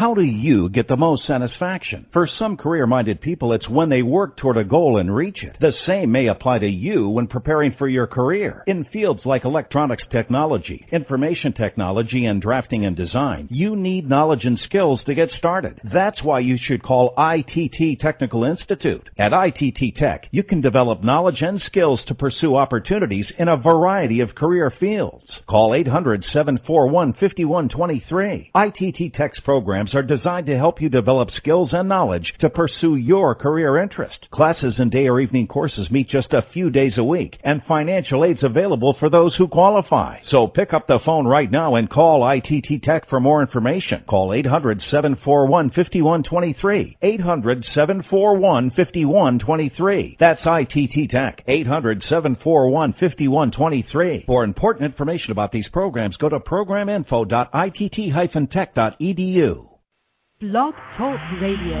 How do you get the most satisfaction? For some career-minded people, it's when they work toward a goal and reach it. The same may apply to you when preparing for your career. In fields like electronics technology, information technology, and drafting and design, you need knowledge and skills to get started. That's why you should call ITT Technical Institute. At ITT Tech, you can develop knowledge and skills to pursue opportunities in a variety of career fields. Call 800-741-5123. ITT Tech's program programs are designed to help you develop skills and knowledge to pursue your career interest. Classes and day or evening courses meet just a few days a week, and financial aid's available for those who qualify. So pick up the phone right now and call ITT Tech for more information. Call 800-741-5123. 800-741-5123. That's ITT Tech. 800-741-5123. For important information about these programs, go to programininfo.itt-tech.edu. Blog Talk Radio.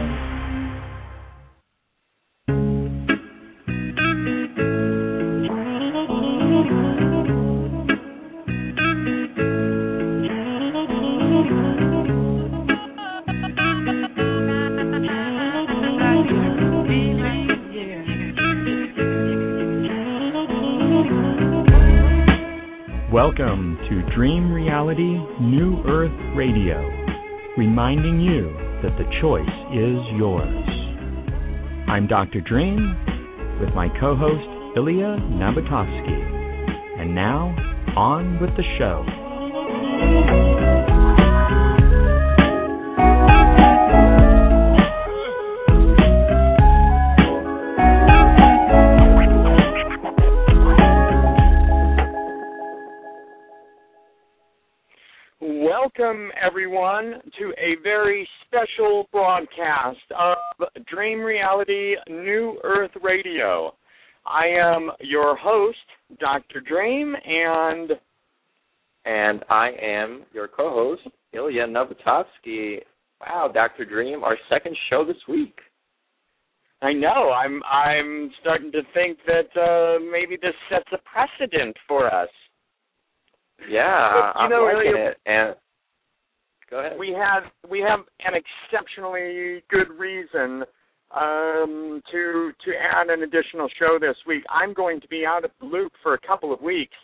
Welcome to Dream Reality New Earth Radio reminding you that the choice is yours. I'm Dr. Dream with my co host Ilya Nabokovsky. And now, on with the show. Welcome everyone to a very special broadcast of Dream Reality New Earth Radio. I am your host, Dr. Dream, and and I am your co-host, Ilya Novotovsky. Wow, Dr. Dream, our second show this week. I know. I'm I'm starting to think that uh, maybe this sets a precedent for us. Yeah, but, you I'm liking Ilya, it, and Go ahead. We have we have an exceptionally good reason um, to to add an additional show this week. I'm going to be out of the loop for a couple of weeks,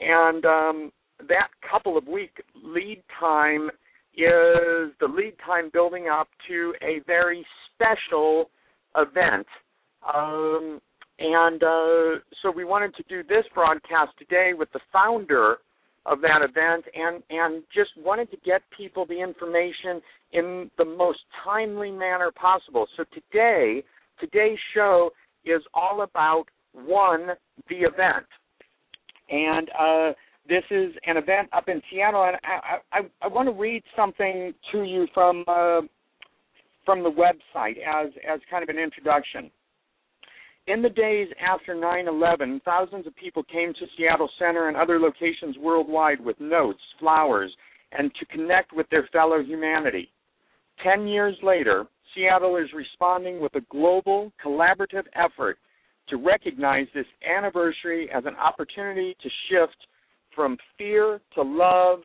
and um, that couple of week lead time is the lead time building up to a very special event. Um, and uh, so we wanted to do this broadcast today with the founder of that event and and just wanted to get people the information in the most timely manner possible. So today, today's show is all about one the event. And uh, this is an event up in Seattle, and I, I, I want to read something to you from uh, from the website as as kind of an introduction. In the days after 9 11, thousands of people came to Seattle Center and other locations worldwide with notes, flowers, and to connect with their fellow humanity. Ten years later, Seattle is responding with a global, collaborative effort to recognize this anniversary as an opportunity to shift from fear to love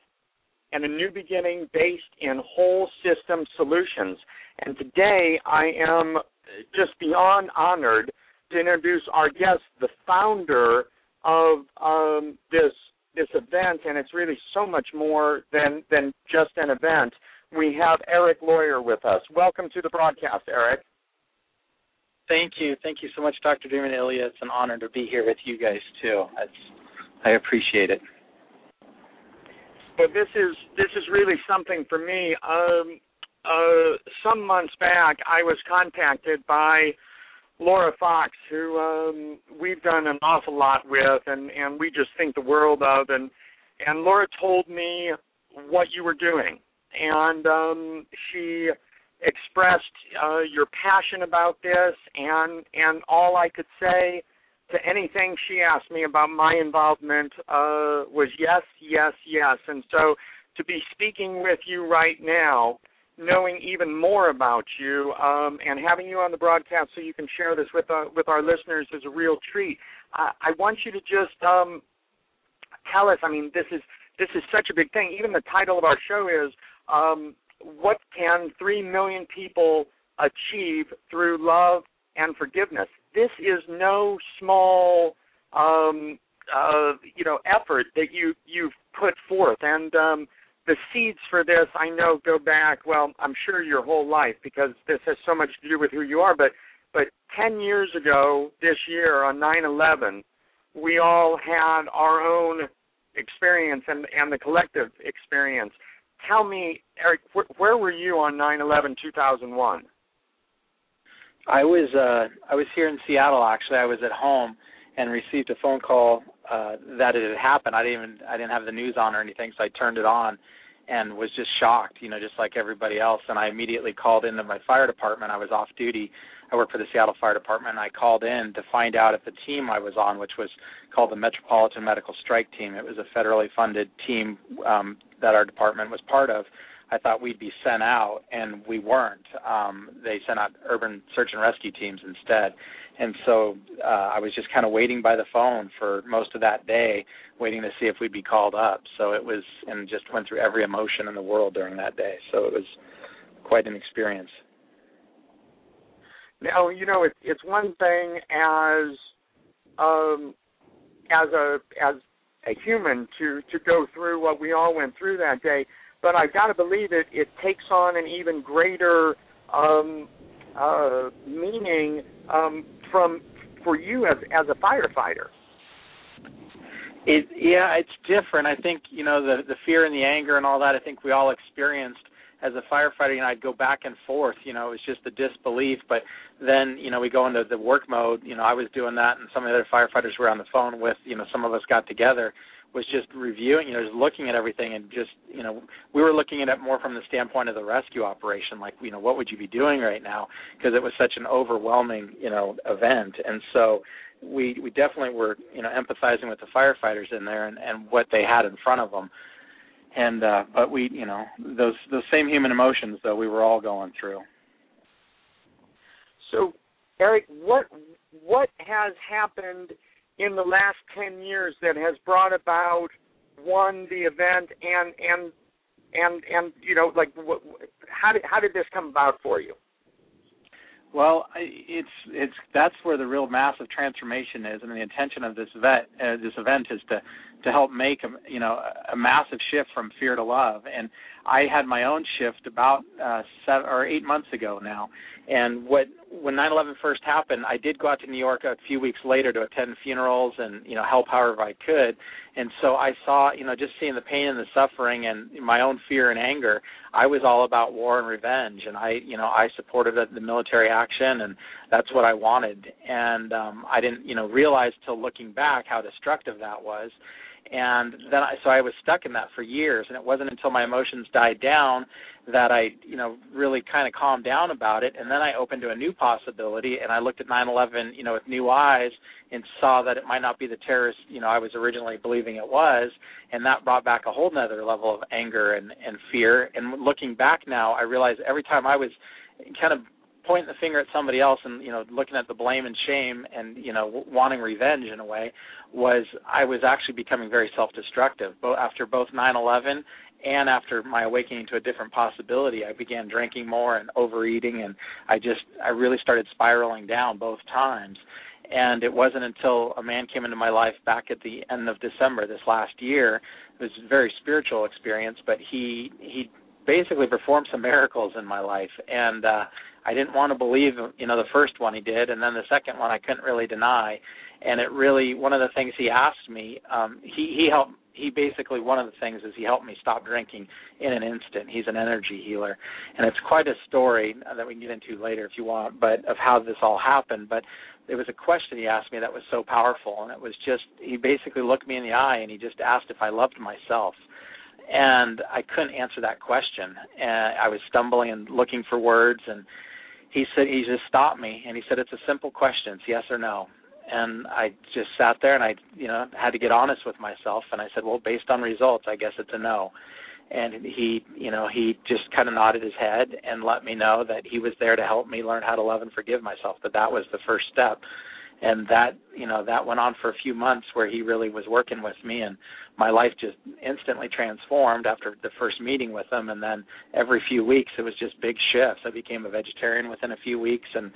and a new beginning based in whole system solutions. And today I am just beyond honored to introduce our guest, the founder of um, this this event, and it's really so much more than than just an event. We have Eric Lawyer with us. Welcome to the broadcast, Eric. Thank you, thank you so much, Dr. Damon Ilya. It's an honor to be here with you guys too. It's, I appreciate it. But this is this is really something for me. Um, uh, some months back, I was contacted by Laura Fox, who um, we've done an awful lot with, and and we just think the world of, and and Laura told me what you were doing, and um, she expressed uh, your passion about this, and and all I could say to anything she asked me about my involvement uh, was yes, yes, yes, and so to be speaking with you right now knowing even more about you um, and having you on the broadcast so you can share this with uh, with our listeners is a real treat. I, I want you to just um, tell us. I mean, this is this is such a big thing. Even the title of our show is um, what can three million people achieve through love and forgiveness? This is no small, um, uh, you know, effort that you you've put forth, and um, the seeds for this I know go back. Well, I'm sure your whole life because this has so much to do with who you are. But but ten years ago this year on 9/11, we all had our own experience and and the collective experience. Tell me, Eric, wh- where were you on 9/11/2001? I was uh I was here in Seattle actually. I was at home and received a phone call uh that it had happened. I didn't even I didn't have the news on or anything, so I turned it on and was just shocked, you know, just like everybody else. And I immediately called into my fire department. I was off duty. I work for the Seattle Fire Department. And I called in to find out if the team I was on, which was called the Metropolitan Medical Strike Team, it was a federally funded team um, that our department was part of. I thought we'd be sent out, and we weren't. Um, they sent out urban search and rescue teams instead. And so uh, I was just kind of waiting by the phone for most of that day, waiting to see if we'd be called up. So it was, and just went through every emotion in the world during that day. So it was quite an experience. Now you know it, it's one thing as um, as a as a human to to go through what we all went through that day, but I've got to believe it. It takes on an even greater um, uh, meaning um, from for you as as a firefighter. It yeah, it's different. I think you know the the fear and the anger and all that. I think we all experienced as a firefighter. You know, I'd go back and forth. You know, it was just the disbelief. But then you know we go into the work mode. You know, I was doing that, and some of the other firefighters were on the phone with. You know, some of us got together was just reviewing, you know, just looking at everything and just, you know, we were looking at it more from the standpoint of the rescue operation, like, you know, what would you be doing right now? Because it was such an overwhelming, you know, event. And so we we definitely were, you know, empathizing with the firefighters in there and, and what they had in front of them. And uh but we, you know, those those same human emotions that we were all going through. So, Eric, what what has happened in the last 10 years that has brought about one the event and and and and you know like what, how did how did this come about for you well it's it's that's where the real massive transformation is and the intention of this event uh, this event is to to help make a you know a massive shift from fear to love. And I had my own shift about uh, seven or eight months ago now, and what when 9/11 first happened, I did go out to New York a few weeks later to attend funerals and you know help however I could, and so I saw you know just seeing the pain and the suffering and my own fear and anger. I was all about war and revenge, and I you know I supported the military action, and that's what I wanted, and um, I didn't you know realize till looking back how destructive that was and then I, so I was stuck in that for years. And it wasn't until my emotions died down that I you know really kind of calmed down about it. And then I opened to a new possibility. And I looked at 9/11 you know with new eyes and saw that it might not be the terrorist you know I was originally believing it was. And that brought back a whole nother level of anger and and fear. And looking back now I realize every time I was kind of pointing the finger at somebody else and you know looking at the blame and shame and you know wanting revenge in a way was I was actually becoming very self-destructive. Both after both 9/11 and after my awakening to a different possibility, I began drinking more and overeating, and I just I really started spiraling down both times. And it wasn't until a man came into my life back at the end of December this last year. It was a very spiritual experience, but he he basically performed some miracles in my life, and uh, I didn't want to believe you know the first one he did, and then the second one I couldn't really deny. And it really one of the things he asked me um he he helped he basically one of the things is he helped me stop drinking in an instant. He's an energy healer. And it's quite a story that we can get into later if you want but of how this all happened. But there was a question he asked me that was so powerful and it was just he basically looked me in the eye and he just asked if i loved myself and i couldn't answer that question and i was stumbling and looking for words and he said he just stopped me and he said it's a simple question it's yes or no and I just sat there and I, you know, had to get honest with myself and I said, well, based on results, I guess it's a no. And he, you know, he just kind of nodded his head and let me know that he was there to help me learn how to love and forgive myself. That that was the first step. And that you know that went on for a few months where he really was working with me and my life just instantly transformed after the first meeting with him and then every few weeks it was just big shifts. I became a vegetarian within a few weeks and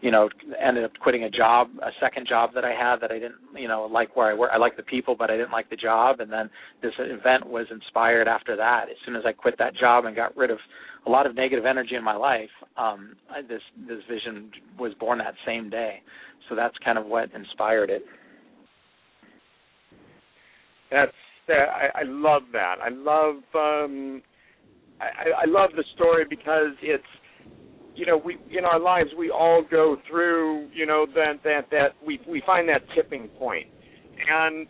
you know ended up quitting a job a second job that i had that i didn't you know like where i work i like the people but i didn't like the job and then this event was inspired after that. As soon as i quit that job and got rid of a lot of negative energy in my life um I, this this vision was born that same day so that's kind of what inspired it. That's I, I love that. I love um, I, I love the story because it's you know we in our lives we all go through you know that that that we we find that tipping point and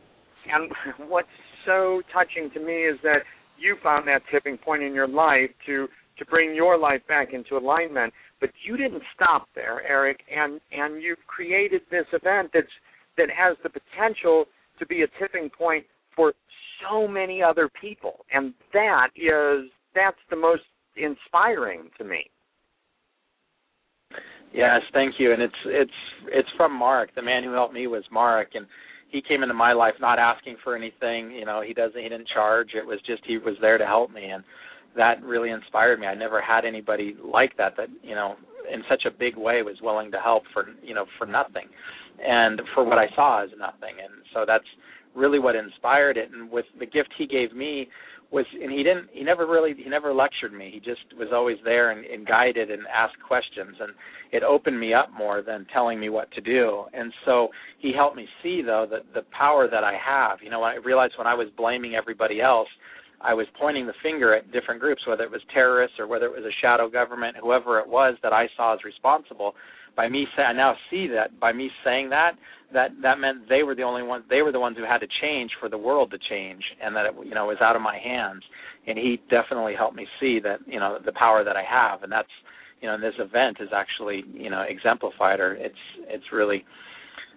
and what's so touching to me is that you found that tipping point in your life to to bring your life back into alignment but you didn't stop there, Eric, and and you've created this event that's that has the potential to be a tipping point for so many other people, and that is that's the most inspiring to me. Yes, thank you. And it's it's it's from Mark. The man who helped me was Mark, and he came into my life not asking for anything. You know, he doesn't he didn't charge. It was just he was there to help me, and that really inspired me. I never had anybody like that that you know in such a big way was willing to help for you know for nothing, and for what I saw as nothing. And so that's really what inspired it. And with the gift he gave me was, and he didn't, he never really, he never lectured me. He just was always there and, and guided and asked questions, and it opened me up more than telling me what to do. And so he helped me see though that the power that I have. You know, I realized when I was blaming everybody else I was pointing the finger at different groups, whether it was terrorists or whether it was a shadow government, whoever it was that I saw as responsible. By me, say, I now see that by me saying that, that that meant they were the only ones. They were the ones who had to change for the world to change, and that it, you know, was out of my hands. And he definitely helped me see that, you know, the power that I have, and that's, you know, this event is actually, you know, exemplified, or it's it's really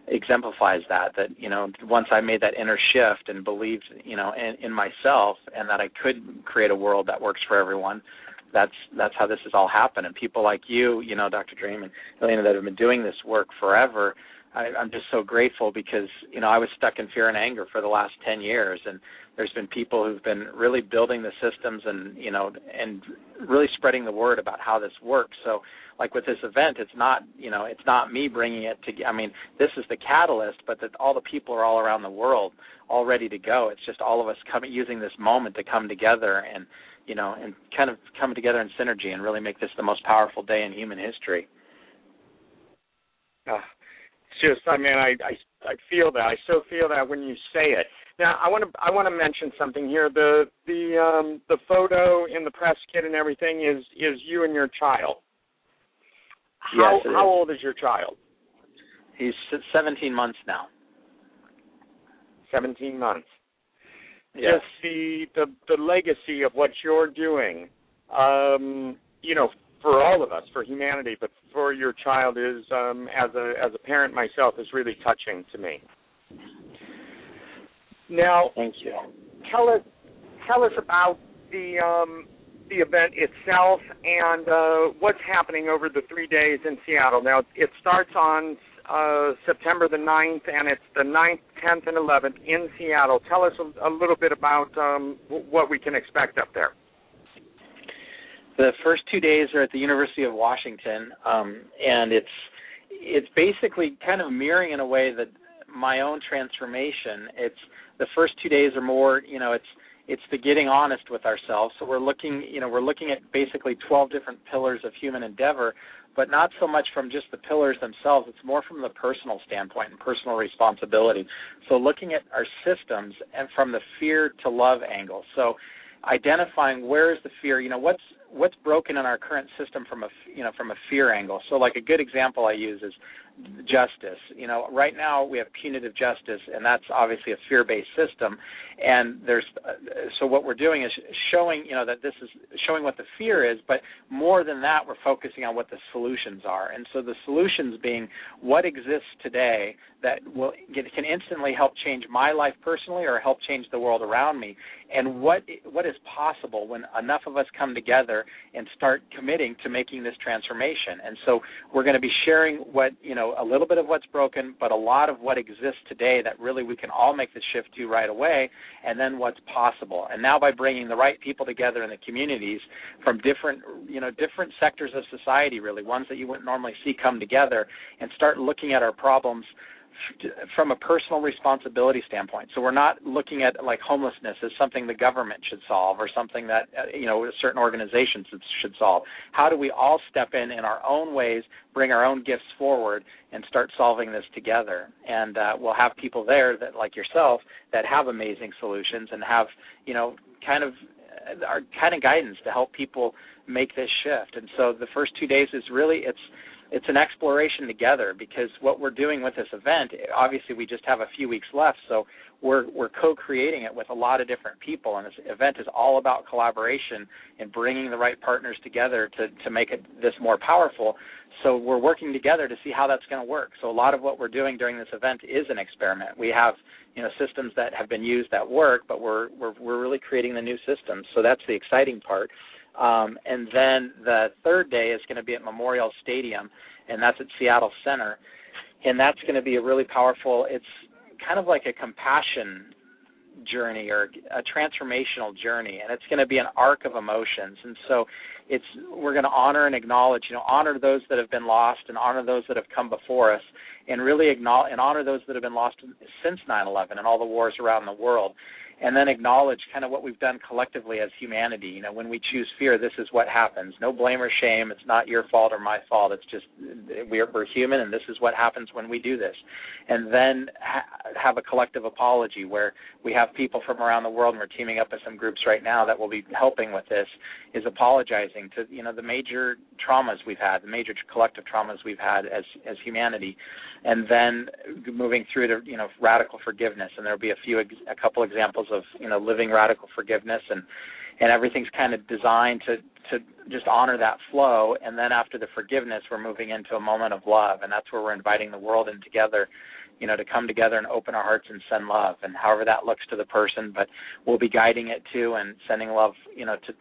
exemplifies that that you know once i made that inner shift and believed you know in, in myself and that i could create a world that works for everyone that's that's how this has all happened and people like you you know dr dream and elena that have been doing this work forever I, i'm just so grateful because you know i was stuck in fear and anger for the last ten years. And there's been people who've been really building the systems and you know and really spreading the word about how this works. So like with this event it's not you know it's not me bringing it to i mean this is the catalyst but that all the people are all around the world all ready to go. It's just all of us coming using this moment to come together and you know and kind of come together in synergy and really make this the most powerful day in human history. Uh, it's just i mean i i i feel that. I so feel that when you say it now I want to I want to mention something here. The the um, the photo in the press kit and everything is is you and your child. How yes, how is. old is your child? He's 17 months now. 17 months. Yes. Just the the the legacy of what you're doing. Um, you know, for all of us, for humanity, but for your child is um, as a as a parent myself is really touching to me. Now, thank you. Tell us tell us about the um, the event itself and uh, what's happening over the three days in Seattle. Now, it starts on uh, September the 9th, and it's the 9th, 10th, and 11th in Seattle. Tell us a, a little bit about um, w- what we can expect up there. The first two days are at the University of Washington, um, and it's it's basically kind of mirroring in a way that my own transformation. It's the first two days are more, you know, it's it's the getting honest with ourselves. So we're looking, you know, we're looking at basically 12 different pillars of human endeavor, but not so much from just the pillars themselves. It's more from the personal standpoint and personal responsibility. So looking at our systems and from the fear to love angle. So identifying where is the fear, you know, what's what's broken in our current system from a you know from a fear angle. So like a good example I use is justice. You know, right now we have punitive justice, and that's obviously a fear-based system. And there's uh, so what we're doing is showing you know that this is showing what the fear is, but more than that, we're focusing on what the solutions are. And so the solutions being what exists today that will get, can instantly help change my life personally or help change the world around me, and what what is possible when enough of us come together and start committing to making this transformation. And so we're going to be sharing what you know a little bit of what's broken, but a lot of what exists today that really we can all make the shift to right away, and then what's possible. And now by bringing the right people together in the communities from different you know different sectors of society, really ones that you wouldn't normally see come together, and start looking at our problems from a personal responsibility standpoint. So we're not looking at like homelessness as something the government should solve or something that uh, you know certain organizations should solve. How do we all step in in our own ways, bring our own gifts forward, and start solving this together? And uh, we'll have people there that like yourself that have amazing solutions and have you know kind of uh, our kind of guidance to help people make this shift. And so the first two days is really it's it's an exploration together because what we're doing with this event obviously we just have a few weeks left so we're we're co-creating it with a lot of different people and this event is all about collaboration and bringing the right partners together to to make it this more powerful. So we're working together to see how that's going to work. So a lot of what we're doing during this event is an experiment. We have you know systems that have been used that work but we're we're we're really creating the new systems so that's the exciting part um, and then the third day is going to be at Memorial Stadium, and that's at Seattle Center. And that's going to be a really powerful, it's kind of like a compassion journey or a transformational journey and it's going to be an arc of emotions and so it's we're going to honor and acknowledge you know honor those that have been lost and honor those that have come before us and really acknowledge and honor those that have been lost since 9/11 and all the wars around the world and then acknowledge kind of what we've done collectively as humanity. You know, when we choose fear, this is what happens. No blame or shame. It's not your fault or my fault. It's just we're, we're human, and this is what happens when we do this. And then ha- have a collective apology where we have people from around the world, and we're teaming up with some groups right now that will be helping with this. Is apologizing to you know the major traumas we've had, the major collective traumas we've had as as humanity, and then moving through to you know radical forgiveness. And there'll be a few a couple examples of you know living radical forgiveness and and everything's kind of designed to to just honor that flow. And then after the forgiveness we're moving into a moment of love. And that's where we're inviting the world in together you know to come together and open our hearts and send love. And however that looks to the person but we'll be guiding it too and sending love you know to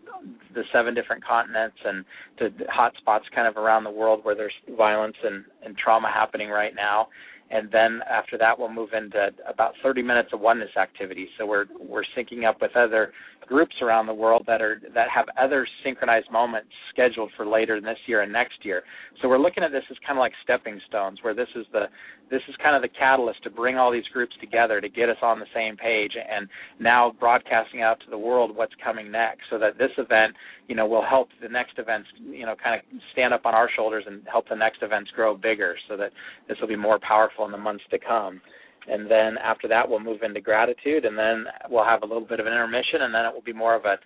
the seven different continents and to hot spots kind of around the world where there's violence and and trauma happening right now and then after that we'll move into about 30 minutes of oneness activities. So we're we're syncing up with other groups around the world that are that have other synchronized moments scheduled for later this year and next year. So we're looking at this as kind of like stepping stones, where this is the this is kind of the catalyst to bring all these groups together to get us on the same page, and now broadcasting out to the world what's coming next, so that this event, you know, will help the next events, you know, kind of stand up on our shoulders and help the next events grow bigger, so that this will be more powerful in the months to come and then after that we'll move into gratitude and then we'll have a little bit of an intermission and then it will be more of a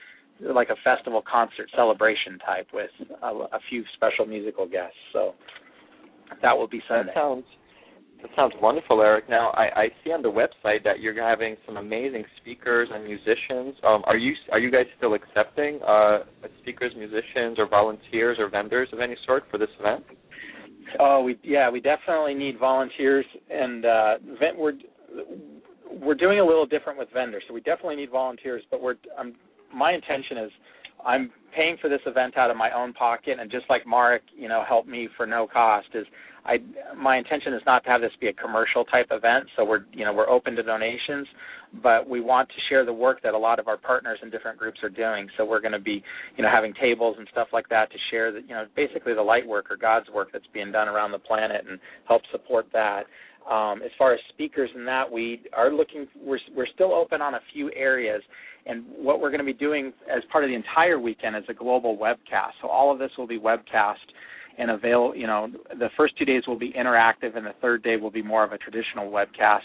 like a festival concert celebration type with a, a few special musical guests so that will be Sunday. That sounds that sounds wonderful, Eric. Now I, I see on the website that you're having some amazing speakers and musicians. Um, are you are you guys still accepting uh, speakers, musicians, or volunteers or vendors of any sort for this event? Oh, we yeah, we definitely need volunteers, and uh, we're we're doing a little different with vendors, so we definitely need volunteers. But we're um, my intention is I'm paying for this event out of my own pocket, and just like Mark, you know, helped me for no cost. Is I my intention is not to have this be a commercial type event, so we're you know we're open to donations, but we want to share the work that a lot of our partners and different groups are doing. So we're going to be you know having tables and stuff like that to share that you know basically the light work or God's work that's being done around the planet and help support that. Um, as far as speakers and that, we are looking. We're we're still open on a few areas, and what we're going to be doing as part of the entire weekend is a global webcast. So all of this will be webcast and avail you know the first two days will be interactive and the third day will be more of a traditional webcast.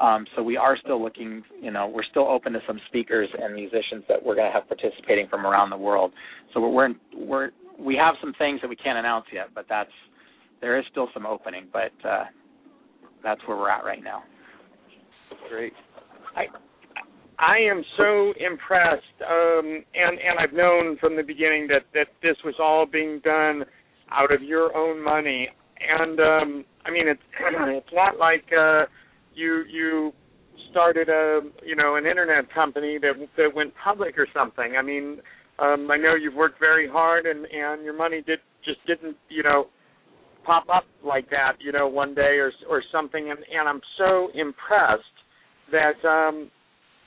Um, so we are still looking you know we're still open to some speakers and musicians that we're going to have participating from around the world. So we're we're, we have some things that we can't announce yet but that's there is still some opening but uh, that's where we're at right now. Great. I I am so impressed, um, and and I've known from the beginning that that this was all being done out of your own money. And um I mean it's it's not like uh you you started a you know an internet company that that went public or something. I mean, um I know you've worked very hard and and your money did just didn't, you know, pop up like that, you know, one day or or something, and and I'm so impressed that um,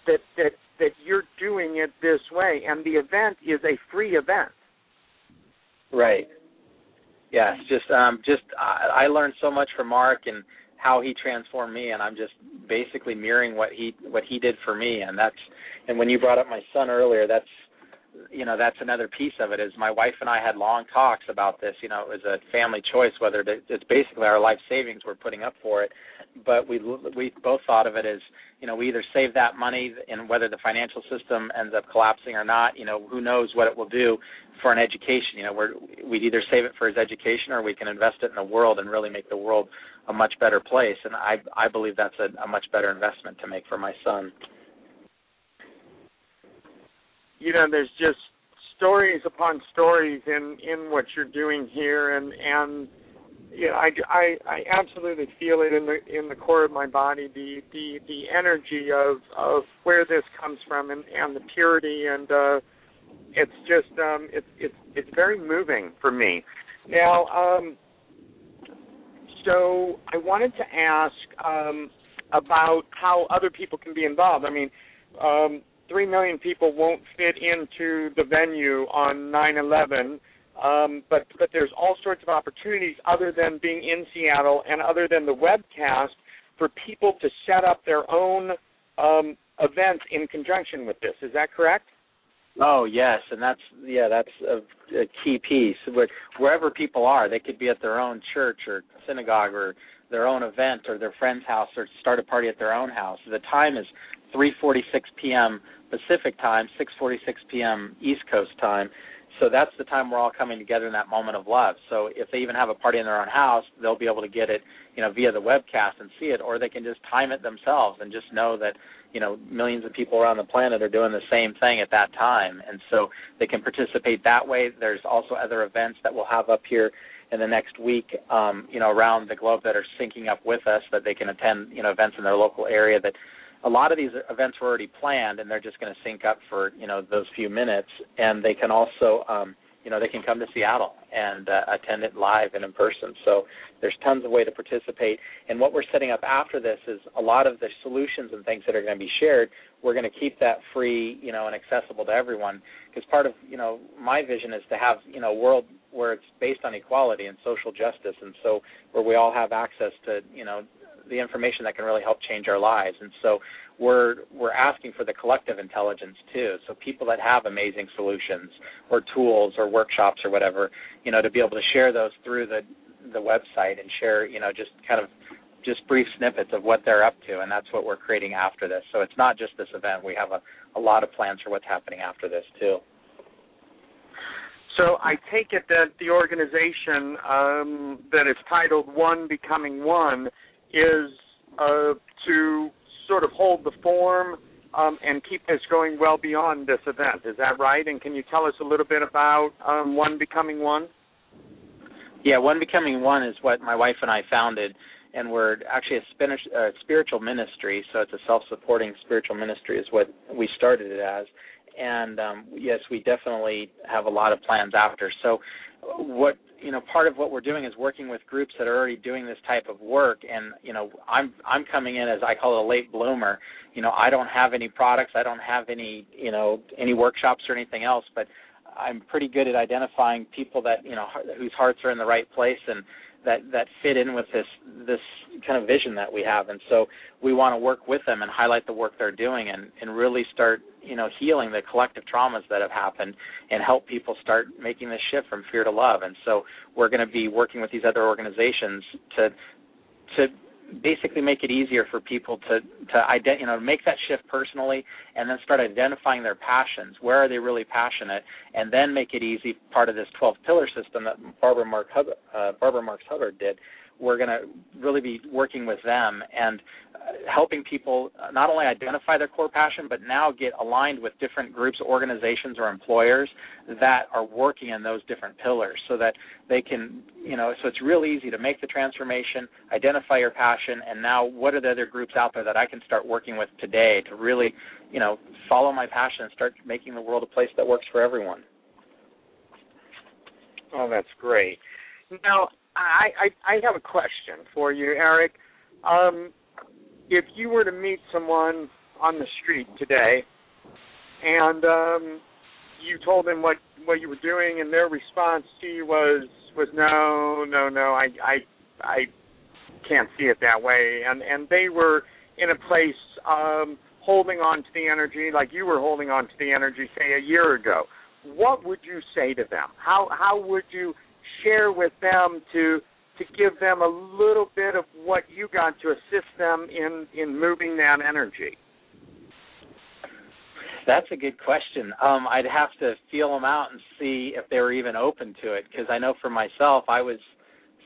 that that that you're doing it this way, and the event is a free event. Right. Yes. Just um, just I, I learned so much from Mark and how he transformed me, and I'm just basically mirroring what he what he did for me, and that's and when you brought up my son earlier, that's you know that's another piece of it is my wife and I had long talks about this you know it was a family choice whether to, it's basically our life savings we're putting up for it but we we both thought of it as you know we either save that money and whether the financial system ends up collapsing or not you know who knows what it will do for an education. You know we're we'd either save it for his education or we can invest it in the world and really make the world a much better place. And I I believe that's a, a much better investment to make for my son. You know, there's just stories upon stories in in what you're doing here, and and know, I, I I absolutely feel it in the in the core of my body the the the energy of of where this comes from and and the purity and uh it's just um it's it's it's very moving for me now um so I wanted to ask um about how other people can be involved I mean um three million people won't fit into the venue on 9/11. Um, but but there's all sorts of opportunities other than being in Seattle and other than the webcast for people to set up their own um, events in conjunction with this. Is that correct? Oh yes, and that's yeah, that's a, a key piece. Where, wherever people are, they could be at their own church or synagogue or their own event or their friend's house or start a party at their own house. The time is 3:46 p.m. Pacific time, 6:46 p.m. East Coast time. So that's the time we're all coming together in that moment of love. So if they even have a party in their own house, they'll be able to get it, you know, via the webcast and see it, or they can just time it themselves and just know that, you know, millions of people around the planet are doing the same thing at that time, and so they can participate that way. There's also other events that we'll have up here in the next week, um, you know, around the globe that are syncing up with us that they can attend, you know, events in their local area that a lot of these events were already planned and they're just going to sync up for you know those few minutes. And they can also um you know they can come to Seattle and uh, attend it live and in person. So there's tons of way to participate. And what we're setting up after this is a lot of the solutions and things that are going to be shared we're going to keep that free you know and accessible to everyone. Because part of you know my vision is to have you know a world where it's based on equality and social justice. And so where we all have access to you know the information that can really help change our lives. And so we're we're asking for the collective intelligence too. So people that have amazing solutions or tools or workshops or whatever, you know, to be able to share those through the the website and share, you know, just kind of just brief snippets of what they're up to and that's what we're creating after this. So it's not just this event. We have a, a lot of plans for what's happening after this too. So I take it that the organization um, that is titled One Becoming One is uh, to sort of hold the form um, and keep this going well beyond this event. Is that right? And can you tell us a little bit about um, One Becoming One? Yeah, One Becoming One is what my wife and I founded, and we're actually a spin- uh, spiritual ministry. So it's a self-supporting spiritual ministry, is what we started it as. And um, yes, we definitely have a lot of plans after. So, what you know part of what we're doing is working with groups that are already doing this type of work. And you know i'm i'm coming in as i call it a late bloomer. You know i don't have any products. I don't have any you know any workshops or anything else. But i'm pretty good at identifying people that you know whose hearts are in the right place. And that that fit in with this this kind of vision that we have. And so we want to work with them and highlight the work they're doing and and really start you know healing the collective traumas that have happened and help people start making this shift from fear to love. And so we're going to be working with these other organizations to to basically make it easier for people to to ident- you know make that shift personally and then start identifying their passions. Where are they really passionate? And then make it easy part of this 12 pillar system that Barbara Mark Hubbard, uh, Barbara Marx Hubbard did we're going to really be working with them and helping people not only identify their core passion, but now get aligned with different groups, organizations, or employers that are working in those different pillars so that they can, you know, so it's real easy to make the transformation, identify your passion, and now what are the other groups out there that I can start working with today to really, you know, follow my passion and start making the world a place that works for everyone. Oh, that's great. Now, I, I I have a question for you, Eric. Um, if you were to meet someone on the street today, and um, you told them what what you were doing, and their response to you was was no, no, no, I I I can't see it that way, and and they were in a place um, holding on to the energy like you were holding on to the energy, say a year ago. What would you say to them? How how would you share with them to to give them a little bit of what you got to assist them in in moving that energy? That's a good question. Um, I'd have to feel them out and see if they were even open to it because I know for myself I was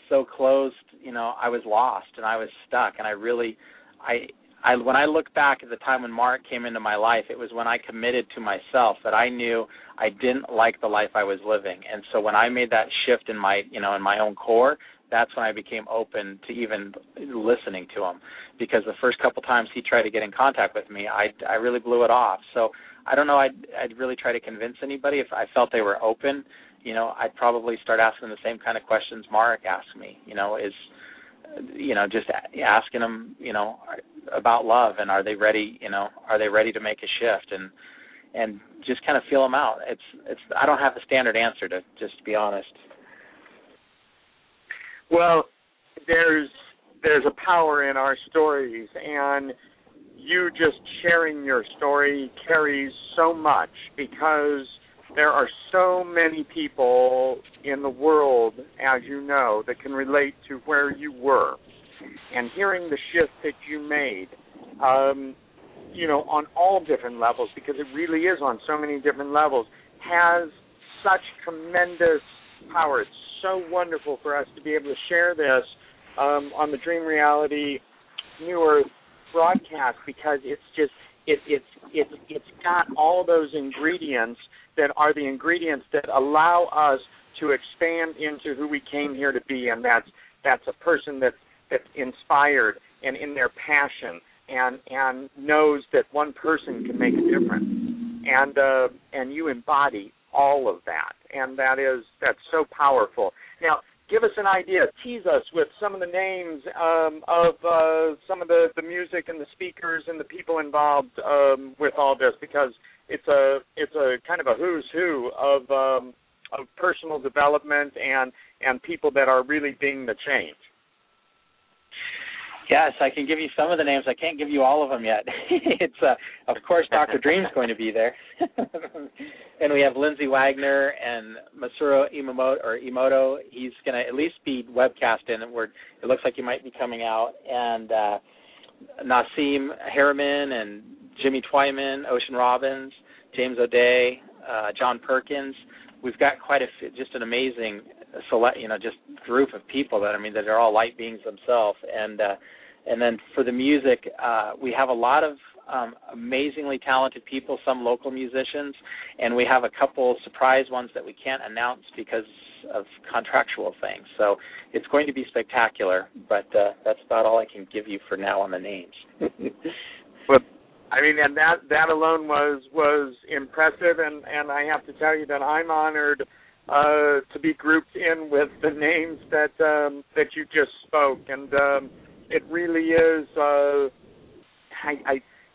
so closed, you know, I was lost and I was stuck and I really I I when I look back at the time when Mark came into my life, it was when I committed to myself that I knew I didn't like the life I was living. And so when I made that shift in my, you know, in my own core, that's when I became open to even listening to him. Because the first couple times he tried to get in contact with me, I I really blew it off. So I don't know. I'd I'd really try to convince anybody if I felt they were open. You know, I'd probably start asking the same kind of questions Mark asked me. You know, is you know just asking them you know about love and are they ready you know are they ready to make a shift and and just kind of feel them out it's it's i don't have a standard answer to just to be honest well there's there's a power in our stories and you just sharing your story carries so much because there are so many people in the world, as you know, that can relate to where you were. And hearing the shift that you made, um, you know, on all different levels, because it really is on so many different levels, has such tremendous power. It's so wonderful for us to be able to share this um, on the Dream Reality New Earth broadcast because it's just it, it's it's it's got all those ingredients that are the ingredients that allow us to expand into who we came here to be, and that's that's a person that's that's inspired and in their passion and and knows that one person can make a difference, and uh, and you embody all of that, and that is that's so powerful. Now, give us an idea, tease us with some of the names um, of uh, some of the the music and the speakers and the people involved um, with all this, because it's a it's a kind of a who's who of um, of personal development and and people that are really being the change. Yes, I can give you some of the names. I can't give you all of them yet. it's uh, of course Dr. Dream's going to be there, and we have Lindsay Wagner and Masaru Imamoto or Emoto. He's going to at least be webcasting, and we're it looks like he might be coming out. And uh, Nassim Haramein and Jimmy Twyman, Ocean Robbins, James O'Dea, uh, John Perkins. We've got quite a just an amazing select, you know, just group of people that I mean that are all light beings themselves. And uh, and then for the music, uh, we have a lot of um, amazingly talented people, some local musicians, and we have a couple surprise ones that we can't announce because of contractual things. So it's going to be spectacular, but uh, that's about all I can give you for now on the names. well, I mean, and that that alone was was impressive, and and I have to tell you that I'm honored uh, to be grouped in with the names that um, that you just spoke, and um, it really is. Uh, I, I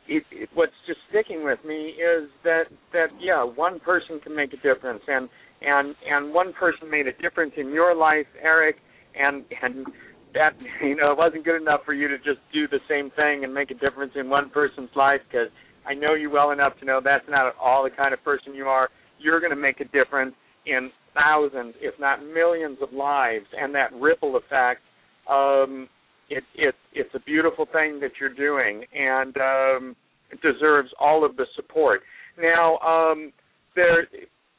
it, it, what's just sticking with me is that that yeah, one person can make a difference, and and and one person made a difference in your life, Eric, and and that you know it wasn't good enough for you to just do the same thing and make a difference in one person's life because I know you well enough to know that's not at all the kind of person you are. You're going to make a difference in thousands, if not millions, of lives, and that ripple effect. Um, it, it it's a beautiful thing that you're doing, and um, it deserves all of the support. Now, um, there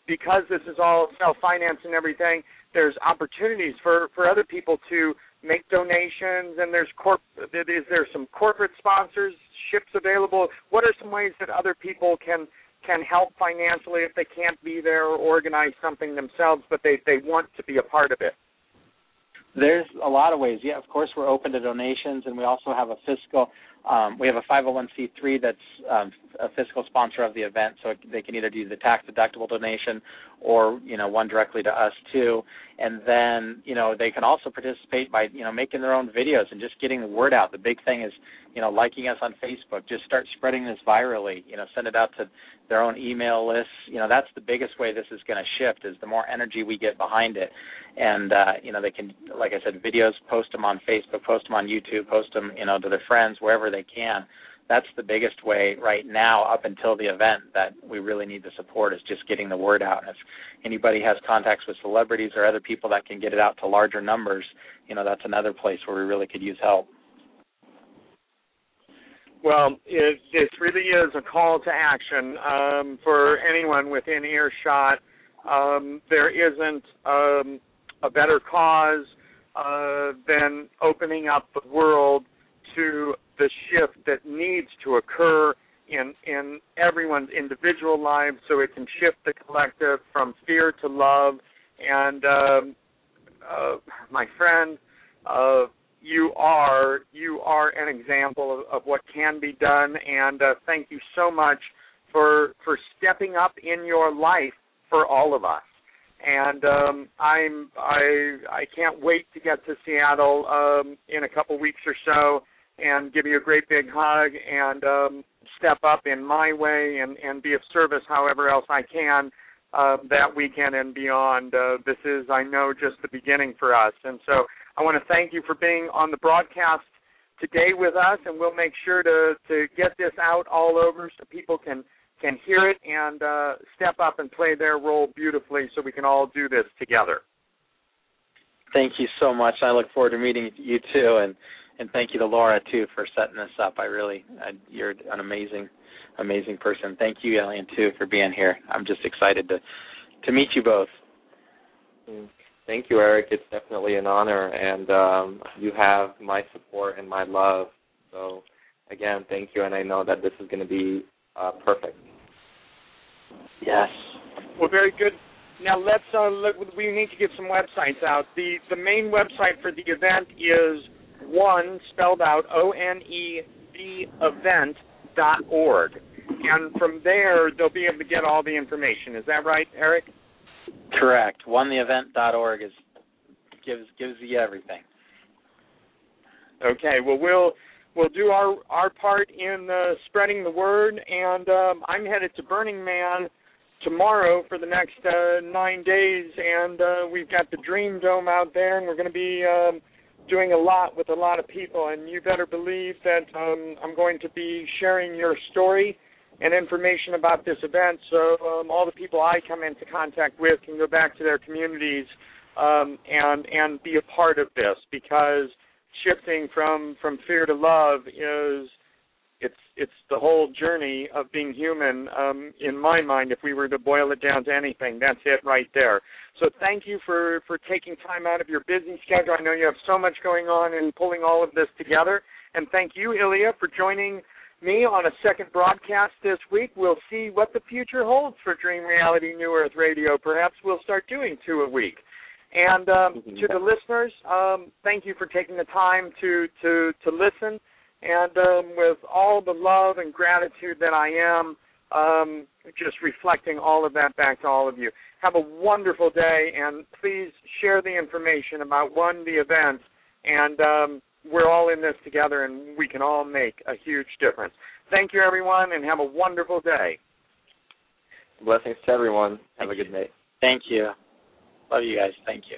because this is all self finance and everything. There's opportunities for for other people to make donations and there's corp is there some corporate sponsorships available what are some ways that other people can can help financially if they can't be there or organize something themselves but they they want to be a part of it. There's a lot of ways. Yeah of course we're open to donations and we also have a fiscal Um, we have a 501c3 that's um, a fiscal sponsor of the event, so they can either do the tax deductible donation or you know one directly to us too. And then you know they can also participate by you know making their own videos and just getting the word out. The big thing is you know liking us on Facebook. Just start spreading this virally. You know send it out to their own email lists. You know that's the biggest way this is going to shift is the more energy we get behind it. And uh, you know they can like I said videos post them on Facebook, post them on YouTube, post them you know to their friends wherever they can that's the biggest way right now up until the event that we really need the support is just getting the word out. And if anybody has contacts with celebrities or other people that can get it out to larger numbers, you know, that's another place where we really could use help. Well, it, really is a call to action um, for anyone within earshot. Um, there isn't um, a better cause uh, than opening up the world to the shift that needs to occur in in everyone's individual lives so it can shift the collective from fear to love. And um, uh, my friend uh, you are you are an example of, of what can be done. And uh, thank you so much for for stepping up in your life for all of us. And um, I'm I I can't wait to get to Seattle um, in a couple weeks or so and give you a great big hug and um, step up in my way and, and be of service however else I can uh, that weekend and beyond. Uh, this is, I know, just the beginning for us. And so I want to thank you for being on the broadcast today with us, and we'll make sure to, to get this out all over so people can can hear it and uh, step up and play their role beautifully so we can all do this together. Thank you so much. I look forward to meeting you too. And and thank you to Laura too for setting this up. I really, I, you're an amazing, amazing person. Thank you, Elian, too, for being here. I'm just excited to to meet you both. Thank you, Eric. It's definitely an honor, and um, you have my support and my love. So, again, thank you, and I know that this is going to be uh, perfect. Yes. Well, very good. Now let's uh, look, we need to get some websites out. The the main website for the event is one spelled out O N E V event dot org, and from there they'll be able to get all the information. Is that right, Eric? Correct. One the event dot org is gives gives you everything. Okay. Well, we'll we'll do our our part in uh, spreading the word, and um, I'm headed to Burning Man tomorrow for the next uh, nine days, and uh, we've got the Dream Dome out there, and we're going to be um, doing a lot with a lot of people, and you better believe that um, I'm going to be sharing your story and information about this event, so um, all the people I come into contact with can go back to their communities um, and and be a part of this because shifting from from fear to love is it's it's the whole journey of being human. Um, in my mind, if we were to boil it down to anything, that's it right there. So thank you for for taking time out of your busy schedule. I know you have so much going on and pulling all of this together. And thank you, Ilya, for joining me on a second broadcast this week. We'll see what the future holds for Dream Reality New Earth Radio. Perhaps we'll start doing two a week. And um, mm-hmm. to the listeners, um, thank you for taking the time to to to listen and um, with all the love and gratitude that I am, um, just reflecting all of that back to all of you. Have a wonderful day, and please share the information about one the event, and um, we're all in this together, and we can all make a huge difference. Thank you, everyone, and have a wonderful day. Blessings to everyone. Have a good day. Thank you. Love you guys. Thank you.